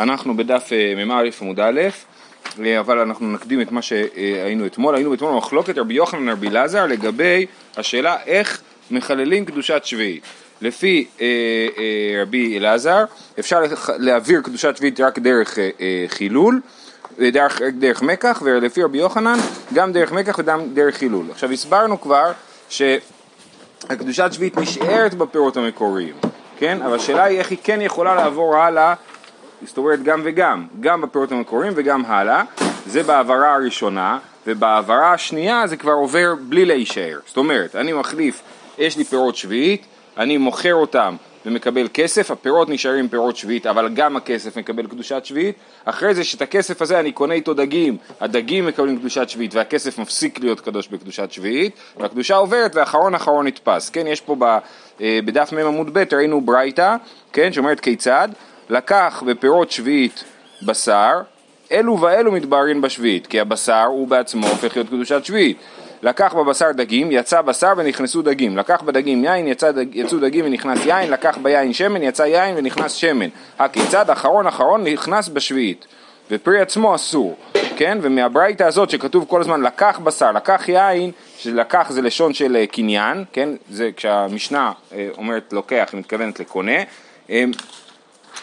אנחנו בדף אה, מ"א עמוד א', אה, אבל אנחנו נקדים את מה שהיינו אתמול. היינו אתמול במחלוקת רבי יוחנן ורבי אלעזר לגבי השאלה איך מחללים קדושת שביעית. לפי אה, אה, רבי אלעזר אפשר להעביר קדושת שביעית רק דרך אה, אה, חילול, דרך, דרך מקח, ולפי רבי יוחנן גם דרך מקח וגם דרך חילול. עכשיו הסברנו כבר שהקדושת שביעית נשארת בפירות המקוריים. כן? אבל השאלה היא איך היא כן יכולה לעבור הלאה, זאת אומרת גם וגם, גם בפירות המקוריים וגם הלאה, זה בהעברה הראשונה, ובהעברה השנייה זה כבר עובר בלי להישאר. זאת אומרת, אני מחליף, יש לי פירות שביעית, אני מוכר אותם ומקבל כסף, הפירות נשארים פירות שביעית, אבל גם הכסף מקבל קדושת שביעית. אחרי זה שאת הכסף הזה אני קונה איתו דגים, הדגים מקבלים קדושת שביעית והכסף מפסיק להיות קדוש בקדושת שביעית, והקדושה עוברת ואחרון אחרון נתפס. כן, יש פה ב, אה, בדף מ עמוד ב' ראינו ברייתא, כן, שאומרת כיצד, לקח בפירות שביעית בשר, אלו ואלו מתבררים בשביעית, כי הבשר הוא בעצמו הופך להיות קדושת שביעית. לקח בבשר דגים, יצא בשר ונכנסו דגים, לקח בדגים יין, יצא דג, יצאו דגים ונכנס יין, לקח ביין שמן, יצא יין ונכנס שמן. הכיצד אחרון אחרון נכנס בשביעית, ופרי עצמו אסור, כן? ומהברייתא הזאת שכתוב כל הזמן לקח בשר, לקח יין, שלקח זה לשון של אה, קניין, כן? זה כשהמשנה אה, אומרת לוקח, היא מתכוונת לקונה, אה,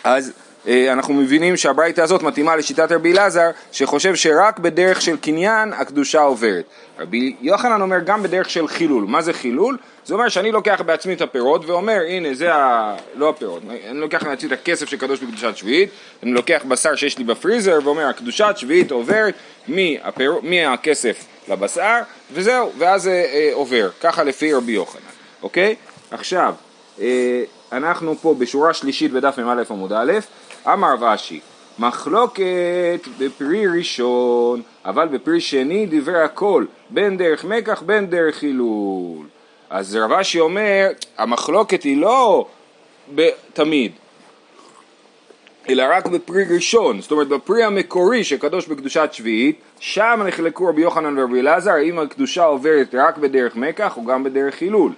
אז אה, אנחנו מבינים שהברייתא הזאת מתאימה לשיטת רבי אלעזר שחושב שרק בדרך של קניין הקדושה עוברת. רבי יוחנן אומר גם בדרך של חילול. מה זה חילול? זה אומר שאני לוקח בעצמי את הפירות ואומר הנה זה ה... לא הפירות, אני לוקח בעצמי את הכסף שקדוש בקדושת שביעית, אני לוקח בשר שיש לי בפריזר ואומר הקדושת שביעית עוברת מהפיר... מהכסף לבשר וזהו, ואז זה אה, עובר, ככה לפי רבי יוחנן, אוקיי? עכשיו, אה, אנחנו פה בשורה שלישית בדף מ"א עמוד א', אמר ואשי, מחלוקת בפרי ראשון, אבל בפרי שני דברי הכל, בין דרך מקח בין דרך חילול. אז רב אשי אומר, המחלוקת היא לא תמיד, אלא רק בפרי ראשון, זאת אומרת בפרי המקורי שקדוש בקדושת שביעית, שם נחלקו רבי יוחנן ורבי אלעזר, האם הקדושה עוברת רק בדרך מקח או גם בדרך חילול.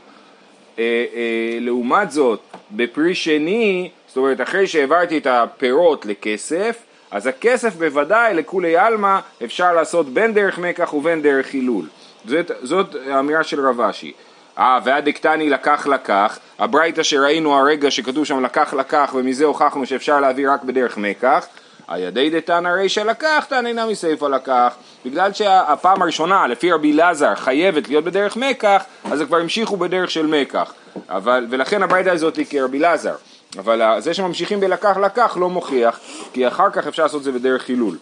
אה, אה, לעומת זאת, בפרי שני, זאת אומרת אחרי שהעברתי את הפירות לכסף, אז הכסף בוודאי לכולי עלמא אפשר לעשות בין דרך מקח ובין דרך חילול. זאת, זאת האמירה של רב אשי. אה, והדקטני לקח לקח, הברייתא שראינו הרגע שכתוב שם לקח לקח ומזה הוכחנו שאפשר להביא רק בדרך מקח, הידי דתנא רישא לקח, תנא מסיפא לקח. בגלל שהפעם הראשונה, לפי רבי אלעזר, חייבת להיות בדרך מקח, אז הם כבר המשיכו בדרך של מקח. אבל, ולכן הברייתא הזאת היא כרבי אלעזר. אבל זה שממשיכים בלקח לקח לא מוכיח, כי אחר כך אפשר לעשות את זה בדרך חילול.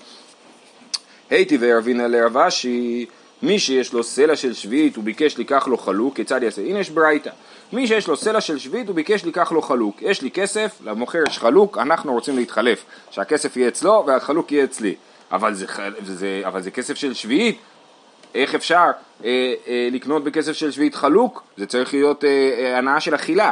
הייתי וערבינה לרב אשי, מי שיש לו סלע של שביעית הוא ביקש לקח לו חלוק, כיצד יעשה? הנה יש ברייתא. מי שיש לו סלע של שביעית הוא ביקש לקח לו חלוק. יש לי כסף, למוכר יש חלוק, אנחנו רוצים להתחלף. שהכסף יהיה אצלו והחלוק יהיה אצלי. אבל זה, זה, אבל זה כסף של שביעית, איך אפשר אה, אה, לקנות בכסף של שביעית חלוק? זה צריך להיות אה, אה, הנאה של אכילה.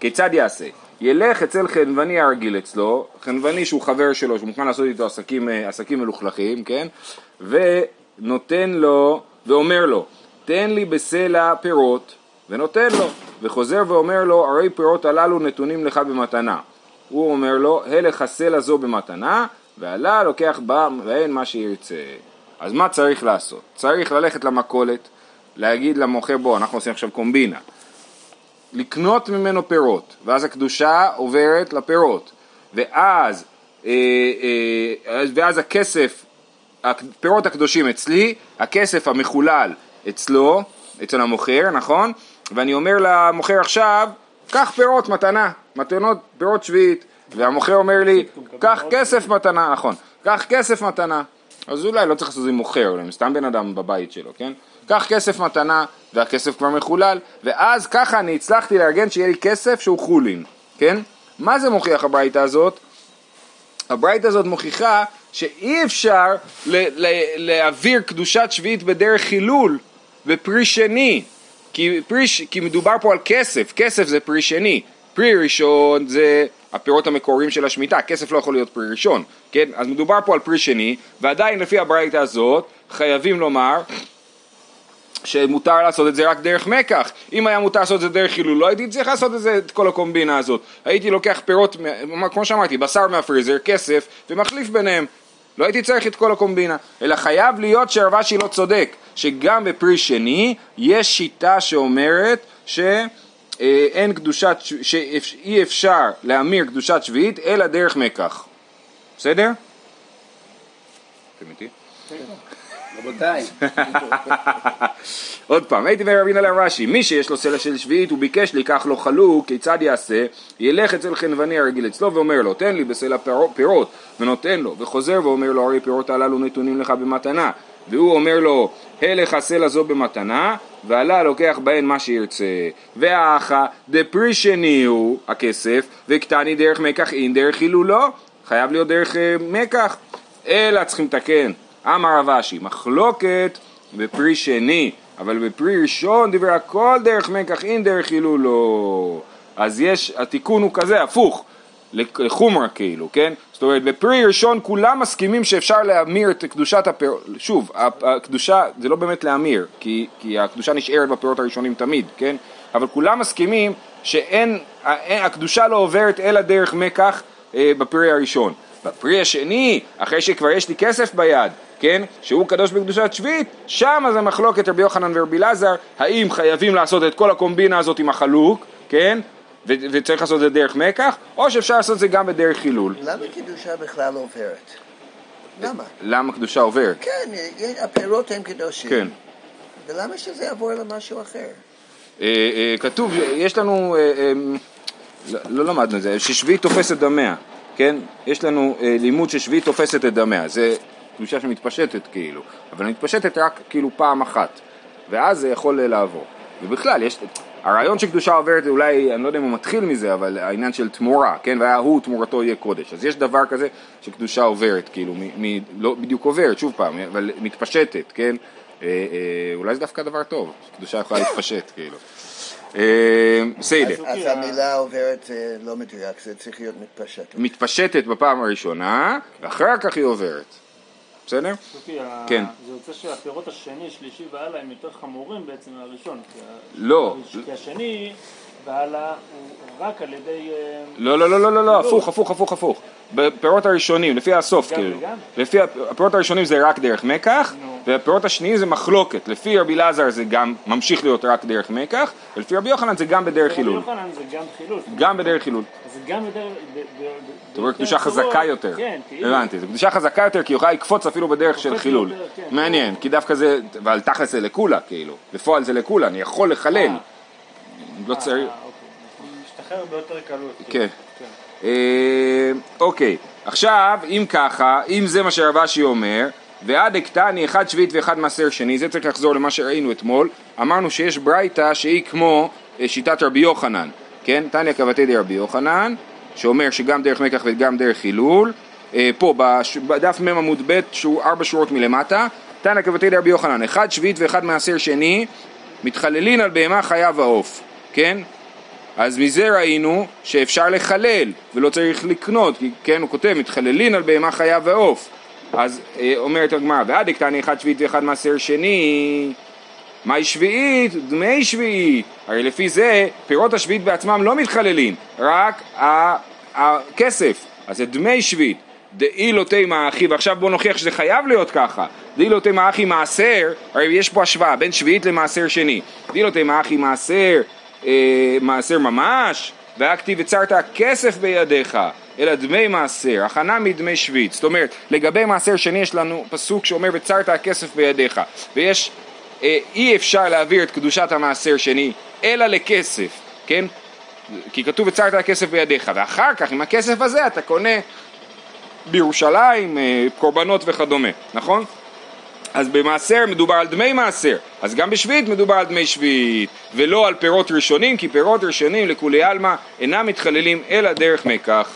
כיצד יעשה? ילך אצל חנווני הרגיל אצלו, חנווני שהוא חבר שלו, שהוא מוכן לעשות איתו עסקים, אה, עסקים מלוכלכים, כן? ונותן לו, ואומר לו, תן לי בסלע פירות, ונותן לו, וחוזר ואומר לו, הרי פירות הללו נתונים לך במתנה. הוא אומר לו, הלך הסלע זו במתנה, ועלה לוקח בה ואין מה שירצה. אז מה צריך לעשות? צריך ללכת למכולת, להגיד למוכר, בוא, אנחנו עושים עכשיו קומבינה. לקנות ממנו פירות, ואז הקדושה עוברת לפירות, ואז, אה, אה, ואז הכסף, הפירות הקדושים אצלי, הכסף המחולל אצלו, אצל המוכר, נכון? ואני אומר למוכר עכשיו, קח פירות מתנה, מתנות פירות שביעית, והמוכר אומר לי, קח כסף מתנה, נכון, קח כסף מתנה, אז אולי לא צריך לעשות את זה עם מוכר, אולי סתם בן אדם בבית שלו, כן? קח כסף מתנה, והכסף כבר מחולל, ואז ככה אני הצלחתי לארגן שיהיה לי כסף שהוא חולין, כן? מה זה מוכיח הברייתא הזאת? הברייתא הזאת מוכיחה שאי אפשר ל- ל- להעביר קדושת שביעית בדרך חילול בפרי שני, כי, פרי, כי מדובר פה על כסף, כסף זה פרי שני, פרי ראשון זה הפירות המקוריים של השמיטה, כסף לא יכול להיות פרי ראשון, כן? אז מדובר פה על פרי שני, ועדיין לפי הברייתא הזאת חייבים לומר שמותר לעשות את זה רק דרך מקח. אם היה מותר לעשות את זה דרך חילול, לא הייתי צריך לעשות את זה, את כל הקומבינה הזאת. הייתי לוקח פירות, כמו שאמרתי, בשר מהפריזר, כסף, ומחליף ביניהם. לא הייתי צריך את כל הקומבינה, אלא חייב להיות שהרבשי לא צודק, שגם בפרי שני יש שיטה שאומרת שאין קדושת, שאי אפשר להמיר קדושת שביעית אלא דרך מקח. בסדר? אתם איתי? רבותיי. עוד פעם, הייתי אומר רבינה לרש"י, מי שיש לו סלע של שביעית הוא ביקש לקח לו חלוק, כיצד יעשה? ילך אצל חנווני הרגיל אצלו ואומר לו, תן לי בסלע פירות, ונותן לו, וחוזר ואומר לו, הרי פירות הללו נתונים לך במתנה. והוא אומר לו, הלך הסלע זו במתנה, ועלה לוקח בהן מה שירצה. והאחה דפרי שני הוא הכסף, וקטני דרך מקח אין דרך הילולו, חייב להיות דרך אה, מקח, אלא צריכים לתקן. אמר רב אשי, מחלוקת בפרי שני, אבל בפרי ראשון דיבר הכל דרך מקח אין דרך הילולו. אז יש, התיקון הוא כזה, הפוך, לחומרה כאילו, כן? זאת אומרת, בפרי ראשון כולם מסכימים שאפשר להמיר את קדושת הפירות, שוב, הקדושה זה לא באמת להמיר, כי, כי הקדושה נשארת בפירות הראשונים תמיד, כן? אבל כולם מסכימים שאין, הקדושה לא עוברת אלא דרך מקח אה, בפרי הראשון. בפרי השני, אחרי שכבר יש לי כסף ביד, כן, שהוא קדוש בקדושת שביעית, שם זה מחלוקת רבי יוחנן ורבי אלעזר, האם חייבים לעשות את כל הקומבינה הזאת עם החלוק, כן, ו- וצריך לעשות את זה דרך מקח, או שאפשר לעשות את זה גם בדרך חילול. למה קדושה בכלל עוברת? למה? למה קדושה עוברת? כן, הפירות הם קדושים. כן. ולמה שזה יעבור למשהו אחר? אה, אה, כתוב, יש לנו, אה, אה, לא, לא למדנו את זה, ששביעית תופסת דמיה, כן? יש לנו אה, לימוד ששביעית תופסת את דמיה, זה קדושה שמתפשטת כאילו, אבל מתפשטת רק כאילו פעם אחת, ואז זה יכול לעבור. ובכלל, יש, הרעיון שקדושה עוברת, אולי, אני לא יודע אם הוא מתחיל מזה, אבל העניין של תמורה, כן, והיה הוא תמורתו יהיה קודש. אז יש דבר כזה שקדושה עוברת, כאילו, מ, מ, לא בדיוק עוברת, שוב פעם, אבל מתפשטת, כן? אה, אה, אולי זה דווקא דבר טוב, שקדושה יכולה להתפשט, כאילו. אה, בסדר. אז המילה עוברת אה, לא מדויק, זה צריך להיות מתפשטת. מתפשטת בפעם הראשונה, ואחר כך היא עוברת. בסדר? כן. זה יוצא שהפירות השני, שלישי והלאה הם יותר חמורים בעצם מהראשון. לא. כי השני והלאה הוא רק על ידי... אה, לא, לא, לא, לא, לא, לא. הפוך, הפוך, הפוך, הפוך. בפירות הראשונים, לפי הסוף, כאילו. לפי הפ- הפירות הראשונים זה רק דרך מקח. והפירות השניים זה מחלוקת. לפי רבי אלעזר זה גם ממשיך להיות רק דרך מקח, ולפי רבי יוחנן זה גם בדרך רבי חילול. יוחנן זה גם חילול. גם בדרך חילול. זה גם יותר... ב- ב- ב- זאת אומרת, קדושה. חזקה יותר. כן, כאילו. הבנתי, זו קדושה חזקה יותר כי היא יכולה לקפוץ אפילו בדרך של חילול. כן. מעניין, כי דווקא זה, אבל תכל'ס זה לקולה, כאילו. בפועל זה לקולה, אני יכול לחלל. לא צריך... אה, אוקיי. משתחרר ביותר קלות. כן. כן. אה, אוקיי, עכשיו, אם ככה, אם זה מה שרב אשי אומר, ועד אקטני אחד שביעית ואחד מעשר שני, זה צריך לחזור למה שראינו אתמול, אמרנו שיש ברייתא שהיא כמו אה, שיטת רבי יוחנן, כן? תניא כבתי דרבי יוחנן, שאומר שגם דרך מקח וגם דרך חילול, אה, פה בדף מ עמוד ב', שהוא ארבע שורות מלמטה, תניא כבתי דרבי יוחנן, אחד שביעית ואחד מעשר שני, מתחללין על בהמה חיה ועוף, כן? אז מזה ראינו שאפשר לחלל ולא צריך לקנות, כי כן, הוא כותב, מתחללין על בהמה חיה ועוף. אז אה, אומרת הגמרא, ועד הקטני אחד שביעית ואחד מעשר שני, מהי שביעית? דמי שביעית. הרי לפי זה פירות השביעית בעצמם לא מתחללים, רק הכסף. אז זה דמי שביעית. דאי לא תימא אחי, ועכשיו בואו נוכיח שזה חייב להיות ככה. דאי לא תימא אחי מעשר, הרי יש פה השוואה בין שביעית למעשר שני. דאי לא תימא אחי מעשר, אה, מעשר ממש, והכתיב יצרת כסף בידיך, אלא דמי מעשר, הכנה מדמי שביעית. זאת אומרת, לגבי מעשר שני יש לנו פסוק שאומר וצרת הכסף בידיך, ויש, אה, אי אפשר להעביר את קדושת המעשר שני, אלא לכסף, כן? כי כתוב וצרת הכסף בידיך, ואחר כך עם הכסף הזה אתה קונה בירושלים אה, קורבנות וכדומה, נכון? אז במעשר מדובר על דמי מעשר, אז גם בשביעית מדובר על דמי שביעית, ולא על פירות ראשונים, כי פירות ראשונים לכולי עלמא אינם מתחללים אלא דרך מקח.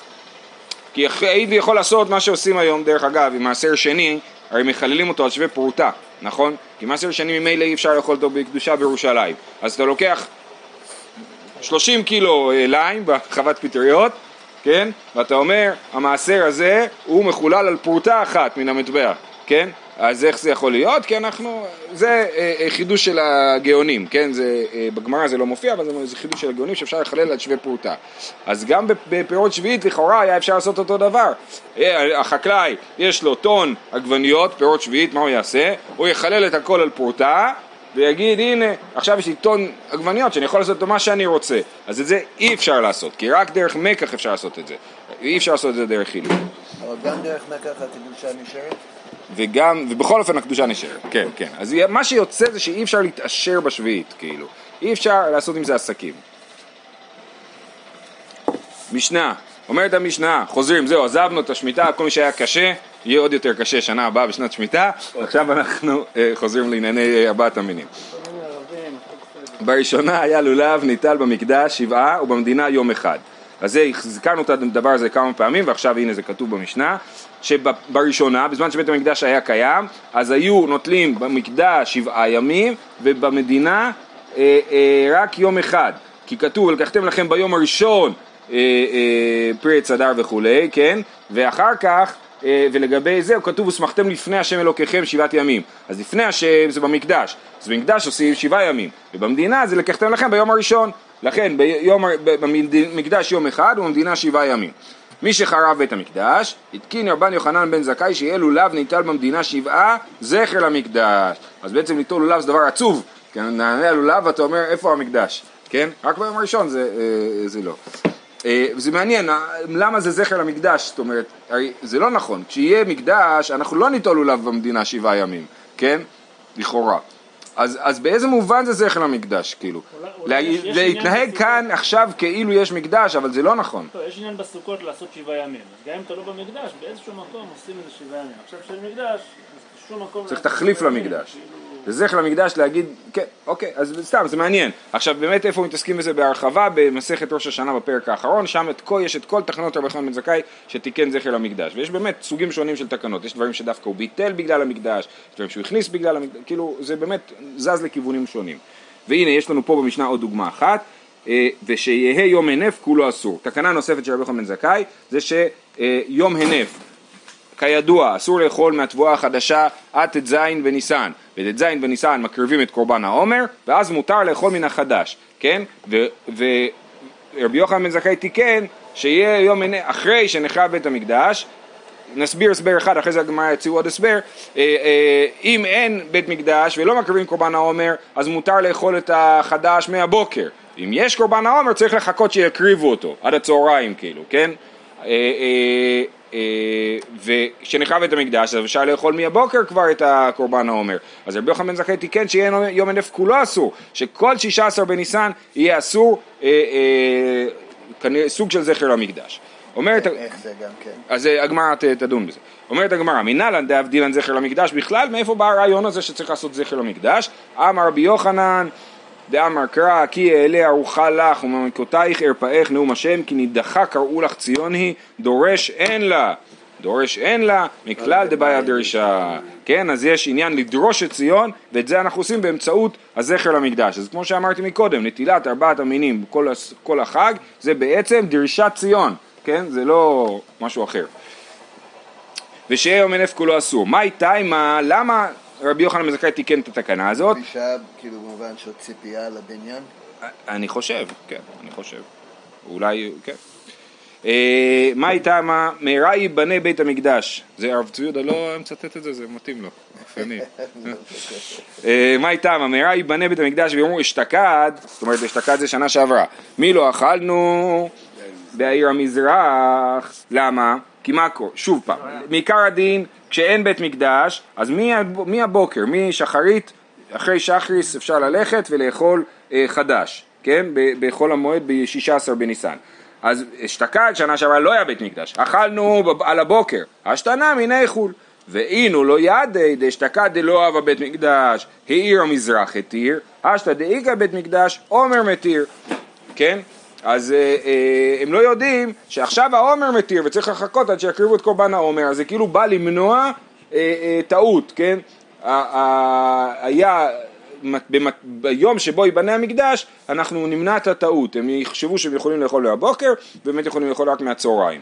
כי הייתי יכול לעשות מה שעושים היום, דרך אגב, עם מעשר שני, הרי מחללים אותו על שווה פרוטה, נכון? כי מעשר שני ממילא אי אפשר לאכול אותו בקדושה בירושלים. אז אתה לוקח 30 קילו אה, ליים בחוות פטריות, כן? ואתה אומר, המעשר הזה הוא מחולל על פרוטה אחת מן המטבע, כן? אז איך זה יכול להיות? כי אנחנו, זה אה, אה, חידוש של הגאונים, כן? זה, אה, בגמרא זה לא מופיע, אבל זה, זה חידוש של הגאונים שאפשר לחלל עד שווה פרוטה. אז גם בפירות שביעית לכאורה היה אפשר לעשות אותו דבר. אה, החקלאי, יש לו טון עגבניות, פירות שביעית, מה הוא יעשה? הוא יחלל את הכל על פרוטה, ויגיד הנה עכשיו יש לי טון עגבניות שאני יכול לעשות אותו מה שאני רוצה אז את זה אי אפשר לעשות כי רק דרך מקח אפשר לעשות את זה אי אפשר לעשות את זה דרך חילוק אבל גם דרך מקח הקדושה נשארת? וגם, ובכל אופן הקדושה נשארת, כן, כן. אז מה שיוצא זה שאי אפשר להתעשר בשביעית, כאילו. אי אפשר לעשות עם זה עסקים. משנה, אומרת המשנה, חוזרים, זהו, עזבנו את השמיטה, כל מי שהיה קשה, יהיה עוד יותר קשה שנה הבאה בשנת שמיטה, עכשיו אנחנו אה, חוזרים לענייני ארבעת המינים. בראשונה היה לולב ניטל במקדש שבעה ובמדינה יום אחד. אז זה, הזכרנו את הדבר הזה כמה פעמים ועכשיו הנה זה כתוב במשנה שבראשונה, בזמן שבית המקדש היה קיים, אז היו נוטלים במקדש שבעה ימים ובמדינה אה, אה, רק יום אחד. כי כתוב לקחתם לכם ביום הראשון אה, אה, פרי עץ אדר וכולי, כן? ואחר כך אה, ולגבי זה כתוב ושמחתם לפני השם אלוקיכם שבעת ימים אז לפני השם זה במקדש. אז במקדש עושים שבעה ימים ובמדינה זה לקחתם לכם ביום הראשון לכן ביום, במקדש יום אחד ובמדינה שבעה ימים מי שחרב בית המקדש, התקין רבן יוחנן בן זכאי שיהיה לולב ניטל במדינה שבעה זכר למקדש. אז בעצם ליטול לולב זה דבר עצוב, כן, נענה לולב ואתה אומר איפה המקדש, כן? רק ביום הראשון זה, אה, זה לא. אה, וזה מעניין, אה, למה זה זכר למקדש? זאת אומרת, זה לא נכון, כשיהיה מקדש אנחנו לא ניטול לולב במדינה שבעה ימים, כן? לכאורה. אז, אז באיזה מובן זה זכר למקדש, כאילו? אולי, להתנהג כאן עכשיו כאילו יש מקדש, אבל זה לא נכון. לא, יש עניין בסוכות לעשות שבעה ימים. אז גם אם אתה לא במקדש, באיזשהו מקום עושים איזה שבעה ימים. עכשיו כשאין מקדש, אז בשום מקום... צריך תחליף למקדש. כאילו... זה זכר למקדש להגיד, כן, אוקיי, אז סתם, זה מעניין. עכשיו באמת איפה מתעסקים בזה בהרחבה? במסכת ראש השנה בפרק האחרון, שם את כל, יש את כל תחנות רבי חנן בן זכאי שתיקן זכר למקדש. ויש באמת סוגים שונים של תקנות, יש דברים שדווקא הוא ביטל בגלל המקדש, יש דברים שהוא הכניס בגלל המקדש, כאילו זה באמת זז לכיוונים שונים. והנה יש לנו פה במשנה עוד דוגמה אחת, אה, ושיהא יום הנף כולו אסור. תקנה נוספת של רבי חנן בן זכאי זה שיום הנף כידוע, אסור לאכול מהתבואה החדשה עד ט"ז בניסן, בט"ז בניסן מקריבים את קורבן העומר, ואז מותר לאכול מן החדש, כן? ורבי יוחנן בן זכאי תיקן שיהיה יום אחרי שנחרב בית המקדש, נסביר הסבר אחד, אחרי זה הגמרא יציעו עוד הסבר, אה, אה, אם אין בית מקדש ולא מקריבים קורבן העומר, אז מותר לאכול את החדש מהבוקר. אם יש קורבן העומר צריך לחכות שיקריבו אותו, עד הצהריים כאילו, כן? אה, וכשנחרב את המקדש אז אפשר לאכול מהבוקר כבר את הקורבן העומר אז רבי יוחנן בן זכאי תיקן שיהיה יום הנף כולו אסור שכל שישה עשר בניסן יהיה אסור אה, אה, סוג של זכר למקדש אומרת, איך זה גם כן? אז הגמרא תדון בזה. אומרת הגמרא, מנהלן דאבדילן זכר למקדש, בכלל מאיפה בא הרעיון הזה שצריך לעשות זכר למקדש? אמר רבי יוחנן, דאמר קרא כי אעלה ארוחה לך וממקותייך ארפאך נאום השם כי נידחה קראו לך ציון היא דורש אין לה. דורש אין לה מכלל דבעיה דרישה כן אז יש עניין לדרוש את ציון ואת זה אנחנו עושים באמצעות הזכר למקדש. אז כמו שאמרתי מקודם נטילת ארבעת המינים כל, כל החג זה בעצם דרישת ציון כן? זה לא משהו אחר. ושיהיה יום הנף כולו אסור. מאי תימה למה רבי יוחנן בן תיקן את התקנה הזאת. פרישה, כאילו במובן של ציפייה לבניין? אני חושב, כן, אני חושב. אולי, כן. אה, מה איתה מה? מהרה ייבנה בית המקדש. זה הרב צבי יהודה לא מצטט את זה, זה מתאים לו. אה, מה איתה מה? מהרה ייבנה בית המקדש ויאמרו אשתקד, זאת אומרת אשתקד זה שנה שעברה. מי לא אכלנו? בעיר המזרח. למה? כי מה קורה? שוב פעם, מעיקר הדין כשאין בית מקדש, אז מהבוקר, משחרית, אחרי שחריס אפשר ללכת ולאכול אה, חדש, כן? בחול המועד ב-16 בניסן. אז אשתקד, שנה שעברה לא היה בית מקדש, אכלנו על הבוקר, השתנה מיני חול. ואינו לא ידי דאשתקד דלא אהבה בית מקדש, העיר המזרח התיר, אשתא דאיכא בית מקדש, עומר מתיר, כן? אז אה, אה, הם לא יודעים שעכשיו העומר מתיר וצריך לחכות עד שיקריבו את קורבן העומר, אז זה כאילו בא למנוע אה, אה, טעות, כן? היה ביום שבו ייבנה המקדש, אנחנו נמנע את הטעות, הם יחשבו שהם יכולים לאכול מהבוקר, באמת יכולים לאכול רק מהצהריים.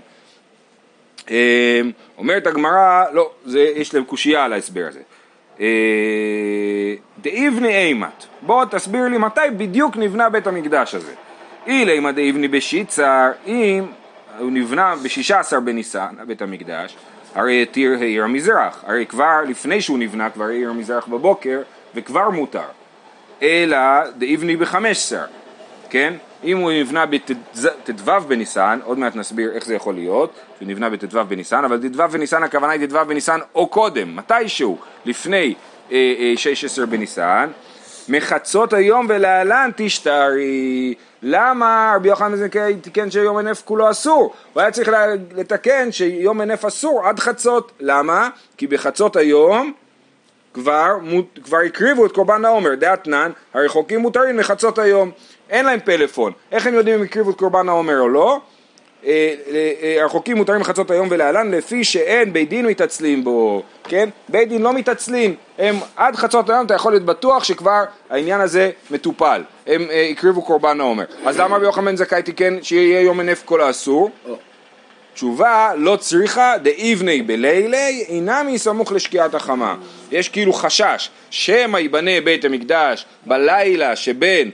אה, אומרת הגמרא, לא, זה, יש להם קושייה על ההסבר הזה. אה, דאיבני אימת, בוא תסביר לי מתי בדיוק נבנה בית המקדש הזה. אילימה דאיבני בשיצר, אם הוא נבנה בשישה עשר בניסן, בית המקדש, הרי התיר העיר המזרח, הרי כבר לפני שהוא נבנה כבר העיר המזרח בבוקר וכבר מותר. אלא דאיבני בחמש עשר, כן? אם הוא נבנה בט"ו בניסן, עוד מעט נסביר איך זה יכול להיות, שהוא נבנה בט"ו בניסן, אבל ט"ו בניסן הכוונה היא ט"ו בניסן או קודם, מתישהו, לפני אה, אה, 16 בניסן, מחצות היום ולהלן תשתרי. למה רבי יוחנן זכאי תיקן שיום הנף כולו אסור? הוא היה צריך לתקן שיום הנף אסור עד חצות. למה? כי בחצות היום כבר, כבר הקריבו את קורבן העומר, דאתנן, הרחוקים מותרים מחצות היום. אין להם פלאפון. איך הם יודעים אם הקריבו את קורבן העומר או לא? אה, אה, אה, הרחוקים מותרים מחצות היום ולהלן לפי שאין בית דין מתעצלים בו, כן? בית דין לא מתעצלים, הם עד חצות היום אתה יכול להיות בטוח שכבר העניין הזה מטופל, הם הקריבו קורבן העומר. אז למה רבי יוחנן זכאי תיקן שיהיה יום הנף כל האסור? תשובה לא צריכה דאיבני בלילי אינמי סמוך לשקיעת החמה. יש כאילו חשש שמא ייבנה בית המקדש בלילה שבין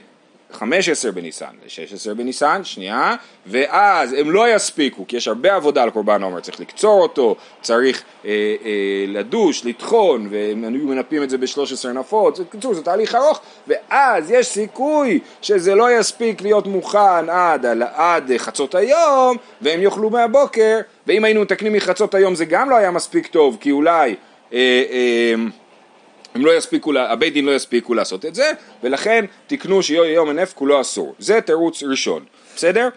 15 בניסן ל-16 בניסן, שנייה, ואז הם לא יספיקו, כי יש הרבה עבודה על קורבן עומר, צריך לקצור אותו, צריך אה, אה, לדוש, לטחון, והם היו מנפים את זה ב-13 נפות, בקיצור זה תהליך ארוך, ואז יש סיכוי שזה לא יספיק להיות מוכן עד, עד חצות היום, והם יאכלו מהבוקר, ואם היינו מתקנים מחצות היום זה גם לא היה מספיק טוב, כי אולי... אה, אה, הם לא יספיקו, הבית דין לא יספיקו לעשות את זה, ולכן תקנו שיהיה יום הנף כולו אסור. זה תירוץ ראשון, בסדר?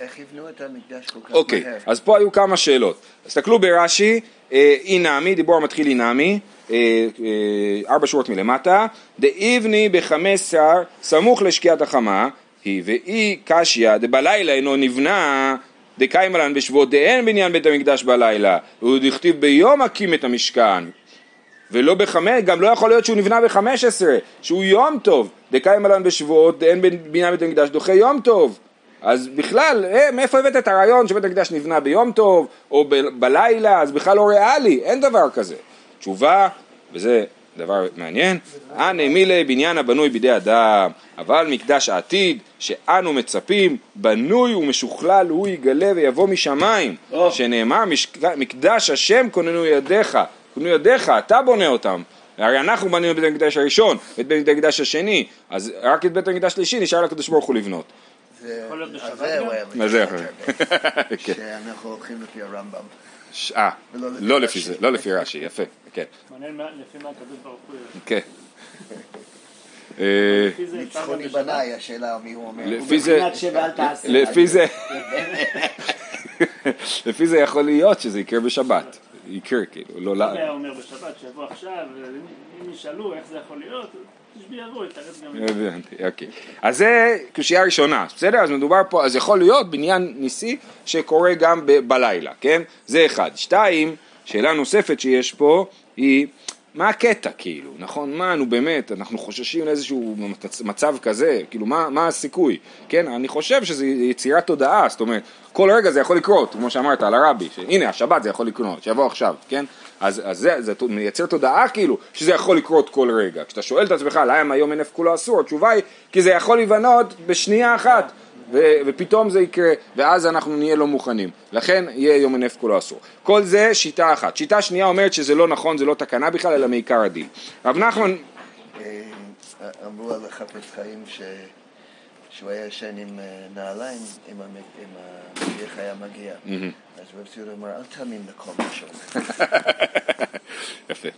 איך יבנו את המקדש כל כך אוקיי, מהר? אז פה היו כמה שאלות. תסתכלו ברש"י, אה, אינמי, דיבור המתחיל אינמי, אה, אה, ארבע שורות מלמטה, דאיבני בחמסר סמוך לשקיעת החמה, היא ואי קשיא דבלילה אינו נבנה דקיימלן בשבועות דאין בניין בית המקדש בלילה, והוא דכתיב ביום הקים את המשכן, ולא בחמש, גם לא יכול להיות שהוא נבנה בחמש עשרה, שהוא יום טוב, דקאי מלן בשבועות, אין בניין בית המקדש דוחה יום טוב. אז בכלל, אה, מאיפה הבאת את הרעיון שבית המקדש נבנה ביום טוב, או ב- בלילה, אז בכלל לא ריאלי, אין דבר כזה. תשובה, וזה דבר מעניין, אנא מילי בניין הבנוי בידי אדם, אבל מקדש העתיד, שאנו מצפים, בנוי ומשוכלל הוא יגלה ויבוא משמיים. שנאמר מקדש השם כוננו ידיך, קנו ידיך, אתה בונה אותם. הרי אנחנו בנינו את בית המקדש הראשון, את בית המקדש השני, אז רק את בית המקדש השלישי נשאר לקדוש ברוך הוא לבנות. יכול להיות בשבת גם? זה כן. שאנחנו הולכים לפי הרמב"ם. אה, לא לפי זה, לא לפי רש"י, יפה, כן. מעניין לפי מה הקדוש ברוך הוא... כן. ניצחוני בניי, השאלה מי הוא אומר. לפי זה, לפי זה, לפי זה יכול להיות שזה יקרה בשבת. יקרה, כאילו, לא... לא היה אומר בשבת, שיבוא עכשיו, אם ישאלו איך זה יכול להיות, יתרץ גם... הבנתי, אוקיי. אז זה קושייה ראשונה, בסדר? אז מדובר פה, אז יכול להיות בניין ניסי שקורה גם בלילה, כן? זה אחד. שתיים, שאלה נוספת שיש פה היא מה הקטע כאילו, נכון? מה, נו באמת, אנחנו חוששים לאיזשהו מצב כזה, כאילו מה, מה הסיכוי? כן, אני חושב שזה יצירת תודעה, זאת אומרת, כל רגע זה יכול לקרות, כמו שאמרת על הרבי, שהנה השבת זה יכול לקרות, שיבוא עכשיו, כן? אז, אז זה, זה מייצר תודעה כאילו שזה יכול לקרות כל רגע. כשאתה שואל את עצמך למה היום אין כולו אסור, התשובה היא כי זה יכול להיבנות בשנייה אחת. ו- ופתאום זה יקרה, ואז אנחנו נהיה לא מוכנים. לכן יהיה יום הנפט כולו אסור. כל זה שיטה אחת. שיטה שנייה אומרת שזה לא נכון, זה לא תקנה בכלל, אלא מעיקר הדין. רב נחמן... אה, אמרו על החפץ חיים ש... שהוא היה ישן עם אה, נעליים, אם המשיח היה מגיע. אז רב ציודה אמר, אל תאמין לכל מה שאומר. יפה.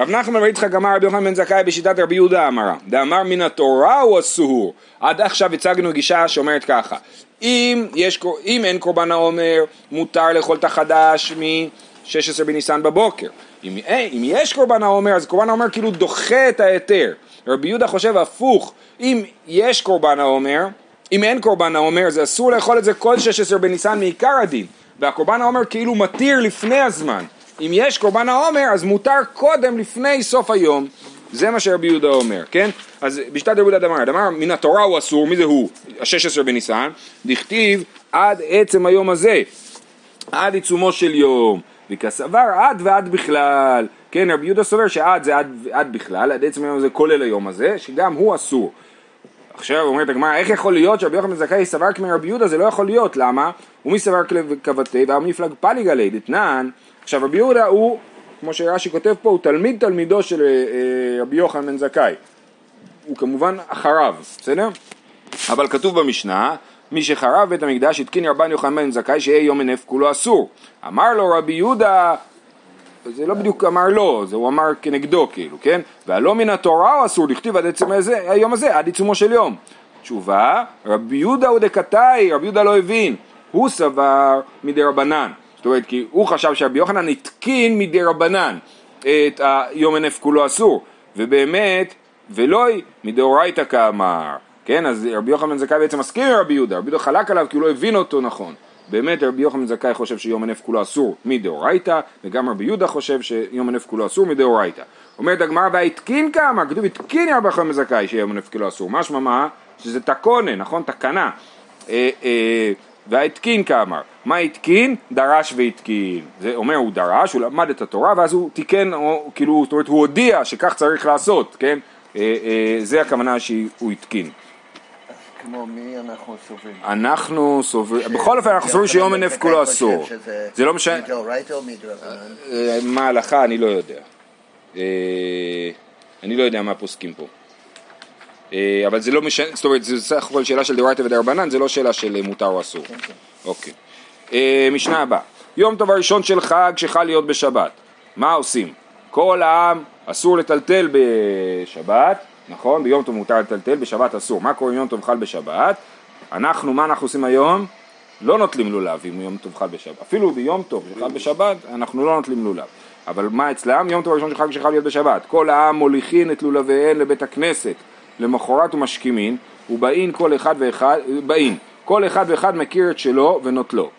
רב נחמן בר יצחק אמר רבי יוחנן בן זכאי בשיטת רבי יהודה אמרה, דאמר מן התורה הוא אסור. עד עכשיו הצגנו גישה שאומרת ככה, אם, יש, אם אין קורבן העומר, מותר לאכול את החדש מ-16 בניסן בבוקר. אם, אה, אם יש קורבן העומר, אז קורבן העומר כאילו דוחה את ההיתר. רבי יהודה חושב הפוך, אם יש קורבן העומר, אם אין קורבן העומר, זה אסור לאכול את זה כל 16 בניסן מעיקר הדין. והקורבן העומר כאילו מתיר לפני הזמן. אם יש קורבן העומר, אז מותר קודם, לפני סוף היום. זה מה שרבי יהודה אומר, כן? אז בשיטת רבי יהודה דמר, דמר מן התורה הוא אסור, מי זה הוא? ה-16 בניסן, דכתיב עד עצם היום הזה. עד עיצומו של יום, וכסבר עד ועד בכלל, כן רבי יהודה סובר שעד זה עד, עד בכלל, עד עצם היום הזה כולל היום הזה, שגם הוא אסור. עכשיו אומרת הגמרא, איך יכול להיות שרבי יוחנן זכאי סבר כמרבי יהודה? זה לא יכול להיות, למה? ומי סבר כבתי והמפלג פליגה לי, דתנן. עכשיו רבי יהודה הוא, כמו שרש"י כותב פה, הוא תלמיד תלמידו של אה, אה, רבי יוחנן בן זכאי. הוא כמובן אחריו, בסדר? אבל כתוב במשנה, מי שחרב בית המקדש התקין רבן יוחנן בן זכאי שיהיה יום הנף כולו אסור. אמר לו רבי יהודה זה לא בדיוק אמר לא, זה הוא אמר כנגדו כאילו, כן? והלא מן התורה הוא אסור, לכתיב עד עצם הזה, היום הזה, עד עיצומו של יום. תשובה, רבי יהודה הוא דקתאי, רבי יהודה לא הבין, הוא סבר מדי רבנן. זאת אומרת, כי הוא חשב שרבי יוחנן התקין מדי רבנן את היום הנף כולו אסור, ובאמת, ולא מדאורייתא כאמר. כן, אז רבי יוחנן זכאי בעצם מסכים עם רבי יהודה, רבי יהודה חלק עליו כי הוא לא הבין אותו נכון. באמת רבי יוחנן זכאי חושב שיום הנף כולו אסור מדאורייתא, וגם רבי יהודה חושב שיום הנף כולו אסור מדאורייתא. אומרת הגמרא והתקין כמה, כתוב התקין רבי יוחנן זכאי שיום הנף כולו אסור, משמע מה? שזה תקונה, נכון? תקנה. אה, אה, והתקין כאמר, מה התקין? דרש והתקין. זה אומר הוא דרש, הוא למד את התורה ואז הוא תיקן, או, כאילו, זאת אומרת הוא הודיע שכך צריך לעשות, כן? אה, אה, זה הכוונה שהוא התקין. כמו מי אנחנו סוברים? אנחנו סוברים, בכל אופן אנחנו סוברים שיום הנף כולו אסור. זה לא משנה? אה, מה ההלכה אני לא יודע. אה, אני לא יודע מה פוסקים פה. אה, אבל זה לא משנה, זאת אומרת זה סך הכל שאלה של דאורייתא ודרבנן, זה לא שאלה של מותר או אסור. כן, כן. אוקיי. אה, משנה הבאה, יום טוב הראשון של חג שחל להיות בשבת, מה עושים? כל העם אסור לטלטל בשבת, נכון? ביום טוב מותר לטלטל, בשבת אסור. מה קורה אם יום טוב חל בשבת? אנחנו, מה אנחנו עושים היום? לא נוטלים לולב אם יום טוב חל בשבת. אפילו ביום טוב שחל בשבת, אנחנו לא נוטלים לולב. אבל מה אצלם? יום טוב הראשון של חג שחל להיות בשבת. כל העם מוליכין את לולביהן לבית הכנסת, למחרת ומשכימין, ובאין כל אחד ואחד, באין. כל אחד ואחד מכיר את שלו ונוטלו.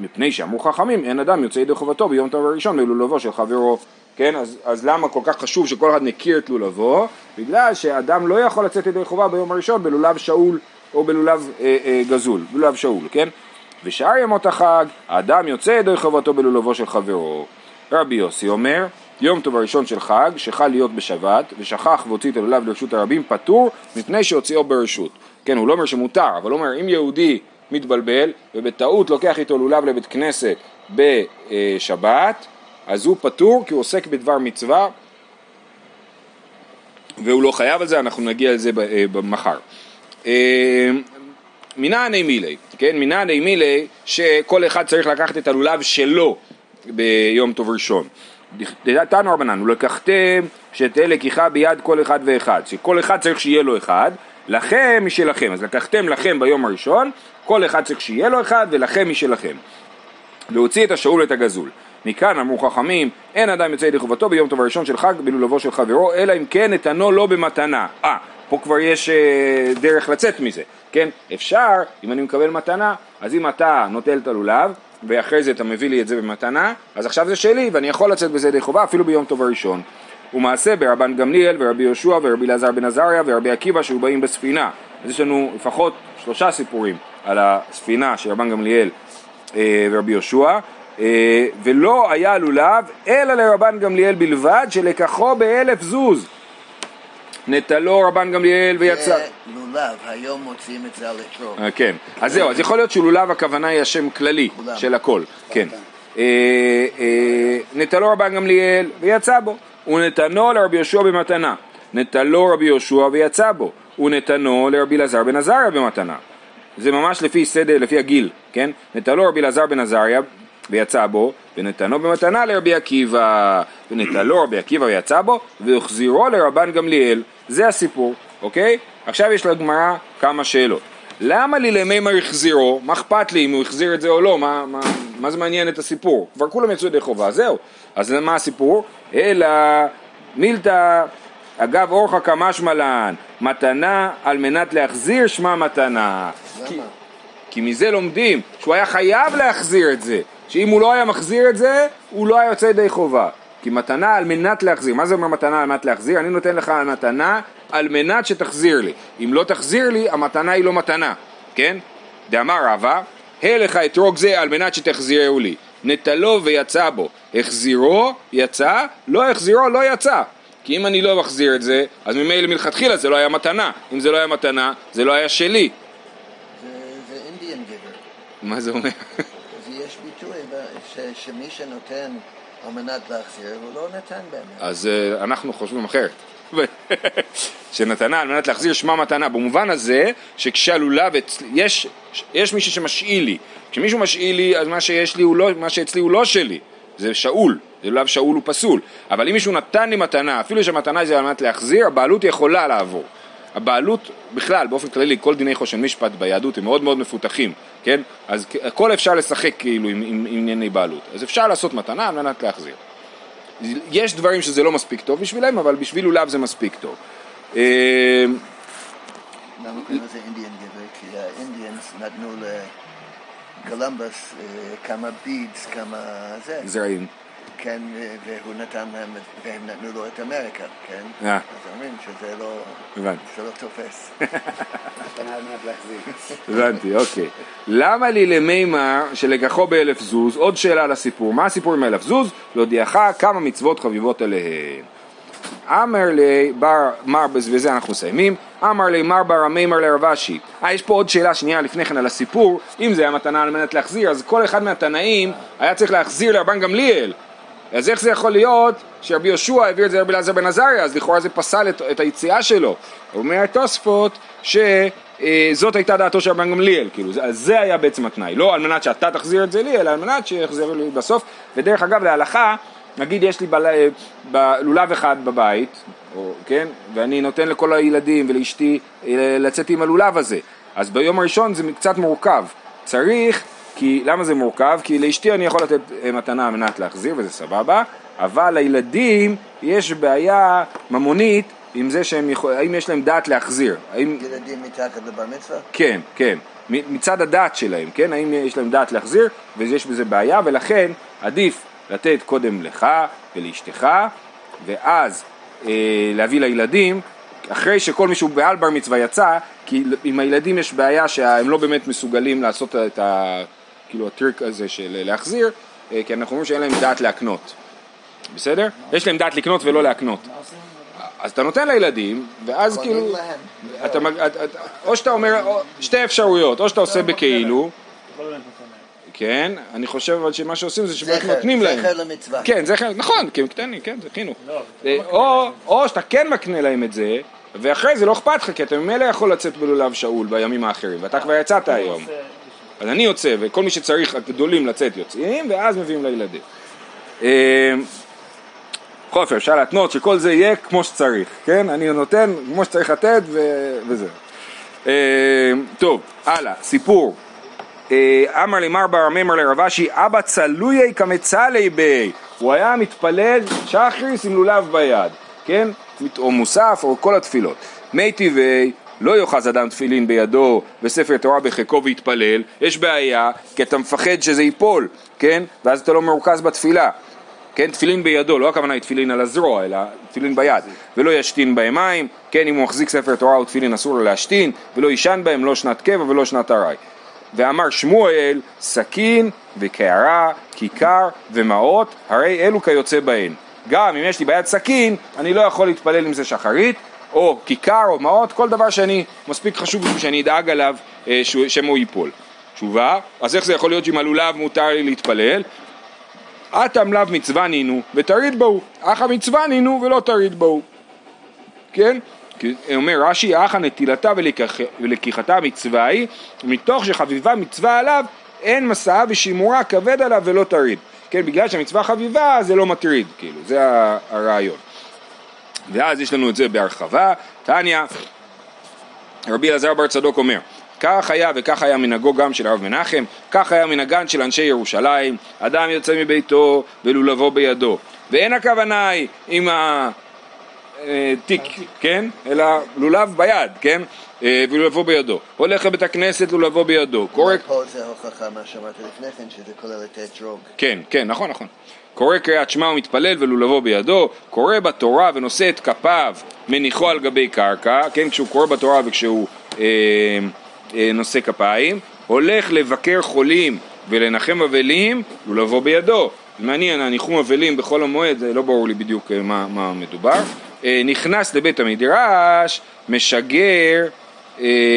מפני שאמרו חכמים, אין אדם יוצא ידי חובתו ביום טוב הראשון בלולבו של חברו. כן, אז, אז למה כל כך חשוב שכל אחד מכיר את לולבו? בגלל שאדם לא יכול לצאת ידי חובה ביום הראשון בלולב שאול או בלולב אה, אה, גזול, בלולב שאול, כן? ושאר ימות החג, האדם יוצא ידי חובתו בלולבו של חברו. רבי יוסי אומר, יום טוב הראשון של חג, שחל להיות בשבת, ושכח והוציא את הלולב לרשות הרבים, פטור מפני שהוציאו ברשות. כן, הוא לא אומר שמותר, אבל הוא אומר, אם יהודי מתבלבל, ובטעות לוקח איתו לולב לבית כנסת בשבת, אז הוא פטור כי הוא עוסק בדבר מצווה והוא לא חייב על זה, אנחנו נגיע לזה אה, מחר. מנעני מילי, כן, מנעני מילי שכל אחד צריך לקחת את הלולב שלו ביום טוב ראשון. דתנו רבנן, ולקחתם שתהיה לקיחה ביד כל אחד ואחד, שכל אחד צריך שיהיה לו אחד, לכם משלכם, אז לקחתם לכם ביום הראשון, כל אחד צריך שיהיה לו אחד ולכם משלכם. להוציא את השאול ואת הגזול. מכאן אמרו חכמים, אין אדם יוצא ידי חובתו ביום טוב הראשון של חג בלולבו של חברו, אלא אם כן נתנו לו במתנה. אה, פה כבר יש אה, דרך לצאת מזה, כן? אפשר, אם אני מקבל מתנה, אז אם אתה נוטל את הלולב, ואחרי זה אתה מביא לי את זה במתנה, אז עכשיו זה שלי, ואני יכול לצאת בזה ידי חובה אפילו ביום טוב הראשון. ומעשה ברבן גמליאל ורבי יהושע ורבי אלעזר בן עזריה ורבי עקיבא שהיו באים בספינה. אז יש לנו לפחות שלושה סיפורים על הספינה של רבן גמליאל אה, ורבי יהושע, אה, ולא היה לולב אלא לרבן גמליאל בלבד שלקחו באלף זוז. נטלו רבן גמליאל ויצא. לולב, היום מוציאים את זה על אתרוג. אה, כן, אז זהו, אז יכול להיות שלולב הכוונה היא השם כללי. של הכל, כן. אה, אה, נטלו רבן גמליאל ויצא בו, ונתנו לרבי יהושע במתנה. נטלו רבי יהושע ויצא בו, ונתנו לרבי אלעזר בן עזריה במתנה. זה ממש לפי סדר, לפי הגיל, כן? נטלו רבי אלעזר בן עזריה ויצא בו, ונתנו במתנה לרבי עקיבא, ונטלו רבי עקיבא ויצא בו, והחזירו לרבן גמליאל. זה הסיפור, אוקיי? עכשיו יש לגמרא כמה שאלות. למה לי למימר החזירו? מה אכפת לי אם הוא החזיר את זה או לא? מה, מה, מה זה מעניין את הסיפור? כבר כולם יצאו ידי חובה, זהו. אז מה הסיפור? אלא מילתא אגב אורחא כמשמע לן, מתנה על מנת להחזיר שמה מתנה. כי, למה? כי מזה לומדים שהוא היה חייב להחזיר את זה, שאם הוא לא היה מחזיר את זה, הוא לא היה יוצא ידי חובה. כי מתנה על מנת להחזיר, מה זה אומר מתנה על מנת להחזיר? אני נותן לך מתנה על מנת שתחזיר לי. אם לא תחזיר לי, המתנה היא לא מתנה, כן? דאמר רבא, הלך אתרוג זה על מנת שתחזירהו לי. נטלו ויצא בו. החזירו, יצא, לא החזירו, לא יצא. כי אם אני לא מחזיר את זה, אז ממילא מלכתחילה זה לא היה מתנה. אם זה לא היה מתנה, זה לא היה שלי. זה- אינדיאן גבר. מה זה אומר? יש ביטוי ש- שמי שנותן על מנת להחזיר, הוא לא נתן באמת. אז אה, אנחנו חושבים אחרת. שנתנה על מנת להחזיר שמה מתנה, במובן הזה שכשהלולב, אצ- יש, יש מישהו שמשאיל לי, כשמישהו משאיל לי אז מה שיש לי הוא לא, מה שאצלי הוא לא שלי, זה שאול, זה לולב שאול הוא פסול, אבל אם מישהו נתן לי מתנה, אפילו שהמתנה זה על מנת להחזיר, הבעלות יכולה לעבור. הבעלות בכלל, באופן כללי, כל דיני חושן משפט ביהדות הם מאוד מאוד מפותחים, כן? אז הכל אפשר לשחק כאילו עם, עם, עם ענייני בעלות, אז אפשר לעשות מתנה על מנת להחזיר. יש דברים שזה לא מספיק טוב בשבילם, אבל בשביל לולב זה מספיק טוב. אה, למה קוראים לזה אינדיאן גבר? כי האינדיאנס נתנו לקולמבוס אה, כמה בידס, כמה זה, זרעים. כן, והוא נתן להם, והם נתנו לו את אמריקה, כן? אה. אז אומרים שזה לא. זה לא תופס. הבנתי, אוקיי. למה לי למימר שלקחו באלף זוז? עוד שאלה לסיפור. מה הסיפור עם אלף זוז? להודיעך כמה מצוות חביבות עליהן. אמר לי בר, מר, ובזה אנחנו מסיימים, אמר לי מר בר המימר לרבשי. אה, יש פה עוד שאלה שנייה לפני כן על הסיפור, אם זה היה מתנה על מנת להחזיר, אז כל אחד מהתנאים היה צריך להחזיר לרבן גמליאל. אז איך זה יכול להיות שרבי יהושע העביר את זה לרבי אלעזר בן עזריה, אז לכאורה זה פסל את, את היציאה שלו. אומר התוספות שזאת הייתה דעתו של רבן גמליאל, כאילו, זה, זה היה בעצם התנאי, לא על מנת שאתה תחזיר את זה לי, אלא על מנת שיחזירו לי בסוף. ודרך אגב, להלכה, נגיד יש לי בל... בלולב אחד בבית, או, כן, ואני נותן לכל הילדים ולאשתי אה, לצאת עם הלולב הזה, אז ביום הראשון זה קצת מורכב. צריך, כי, למה זה מורכב? כי לאשתי אני יכול לתת אה, מתנה על מנת להחזיר, וזה סבבה, אבל לילדים יש בעיה ממונית עם זה שהם יכול... האם יש להם דעת להחזיר, האם... ילדים מתחת לבר מצווה? כן, כן, מצד הדת שלהם, כן, האם יש להם דעת להחזיר, ויש בזה בעיה, ולכן עדיף לתת קודם לך ולאשתך, ואז אה, להביא לילדים, אחרי שכל מישהו בעל בר מצווה יצא, כי עם הילדים יש בעיה שהם לא באמת מסוגלים לעשות את ה... כאילו הטריק הזה של להחזיר, אה, כי אנחנו אומרים שאין להם דעת להקנות, בסדר? יש להם דעת לקנות ולא להקנות. אז אתה נותן לילדים, ואז כאילו... אתה, אתה, אתה, או שאתה אומר, או, שתי אפשרויות, או שאתה עושה בכאילו, לא. כן, אני חושב אבל שמה שעושים זה שבאמת נותנים להם. זכר למצווה. כן, זכר, נכון, כי הם קטנים, כן, זה חינוך. לא, אה, לא. או שאתה כן מקנה להם את זה, ואחרי זה לא אכפת לך, כי אתה ממילא יכול לצאת בלולב שאול בימים האחרים, ואתה כבר יצאת היום. אז אני יוצא, וכל מי שצריך, הגדולים לצאת יוצאים, ואז מביאים לילדים. אה, בכל אופן, אפשר להתנות שכל זה יהיה כמו שצריך, כן? אני נותן כמו שצריך לתת ו- וזהו. אה, טוב, הלאה, סיפור. אה, אמר לי מר בר מימר לרבשי, אבא צלויי כמצלי בי. הוא היה מתפלל שחריס עם לולב ביד, כן? או מוסף או כל התפילות. מי טבעי, לא יאחז אדם תפילין בידו וספר תורה בחיקו ויתפלל, יש בעיה, כי אתה מפחד שזה ייפול, כן? ואז אתה לא מרוכז בתפילה. כן, תפילין בידו, לא הכוונה היא תפילין על הזרוע, אלא תפילין ביד, ולא ישתין בהם מים, כן, אם הוא מחזיק ספר תורה או תפילין אסור לו להשתין, ולא יישן בהם לא שנת קבע ולא שנת ארעי. ואמר שמואל, סכין וקערה, כיכר ומעות, הרי אלו כיוצא בהן. גם אם יש לי ביד סכין, אני לא יכול להתפלל עם זה שחרית, או כיכר או מעות, כל דבר שאני, מספיק חשוב בשביל שאני אדאג עליו אה, הוא ייפול. תשובה, אז איך זה יכול להיות שעם הלולב מותר לי להתפלל? אטם לאו מצווה נינו ותריד בהו, אך המצווה נינו ולא תריד בהו. כן? אומר רש"י, אך הנטילתה ולקיחתה מצווה היא, מתוך שחביבה מצווה עליו, אין מסעה ושימורה כבד עליו ולא תריד. כן, בגלל שהמצווה חביבה זה לא מטריד, כאילו, זה הרעיון. ואז יש לנו את זה בהרחבה, תניא, רבי אלעזר בר צדוק אומר, כך היה וכך היה מנהגו גם של הרב מנחם, כך היה מנהגן של אנשי ירושלים, אדם יוצא מביתו ולולבו בידו. ואין הכוונה היא עם התיק, כן? אלא לולב ביד, כן? אה, ולולבו בידו. הולך לבית הכנסת, לולבו בידו. קורא פה זה הוכחה מה שאמרת לפני כן, שזה כולל את אתרוג. כן, כן, נכון, נכון. קורא קריאת שמע ומתפלל ולולבו בידו, קורא בתורה ונושא את כפיו מניחו על גבי קרקע, כן, כשהוא קורא בתורה וכשהוא אה, אה, נושא כפיים, הולך לבקר חולים ולנחם אבלים, ולבוא בידו. מעניין, הניחום אבלים בחול המועד, זה לא ברור לי בדיוק אה, מה, מה מדובר. אה, נכנס לבית המדרש, משגר,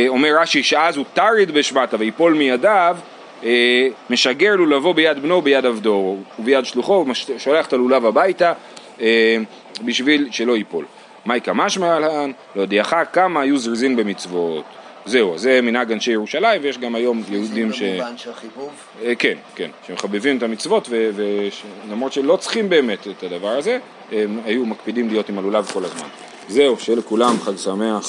אומר רש"י שאז הוא טריד בשבטה ויפול מידיו, אה, משגר לו לבוא ביד בנו וביד עבדו וביד שלוחו, הוא מש- שולח את הלולב הביתה אה, בשביל שלא ייפול. מייקה משמע להן, להודיעך כמה היו זריזין במצוות. זהו, זה מנהג אנשי ירושלים ויש גם היום יהודים ש... במובן של חיבוב. אה, כן, כן, שמחבבים את המצוות ולמרות שלא צריכים באמת את הדבר הזה, הם היו מקפידים להיות עם הלולב כל הזמן. זהו, שיהיה לכולם חג שמח.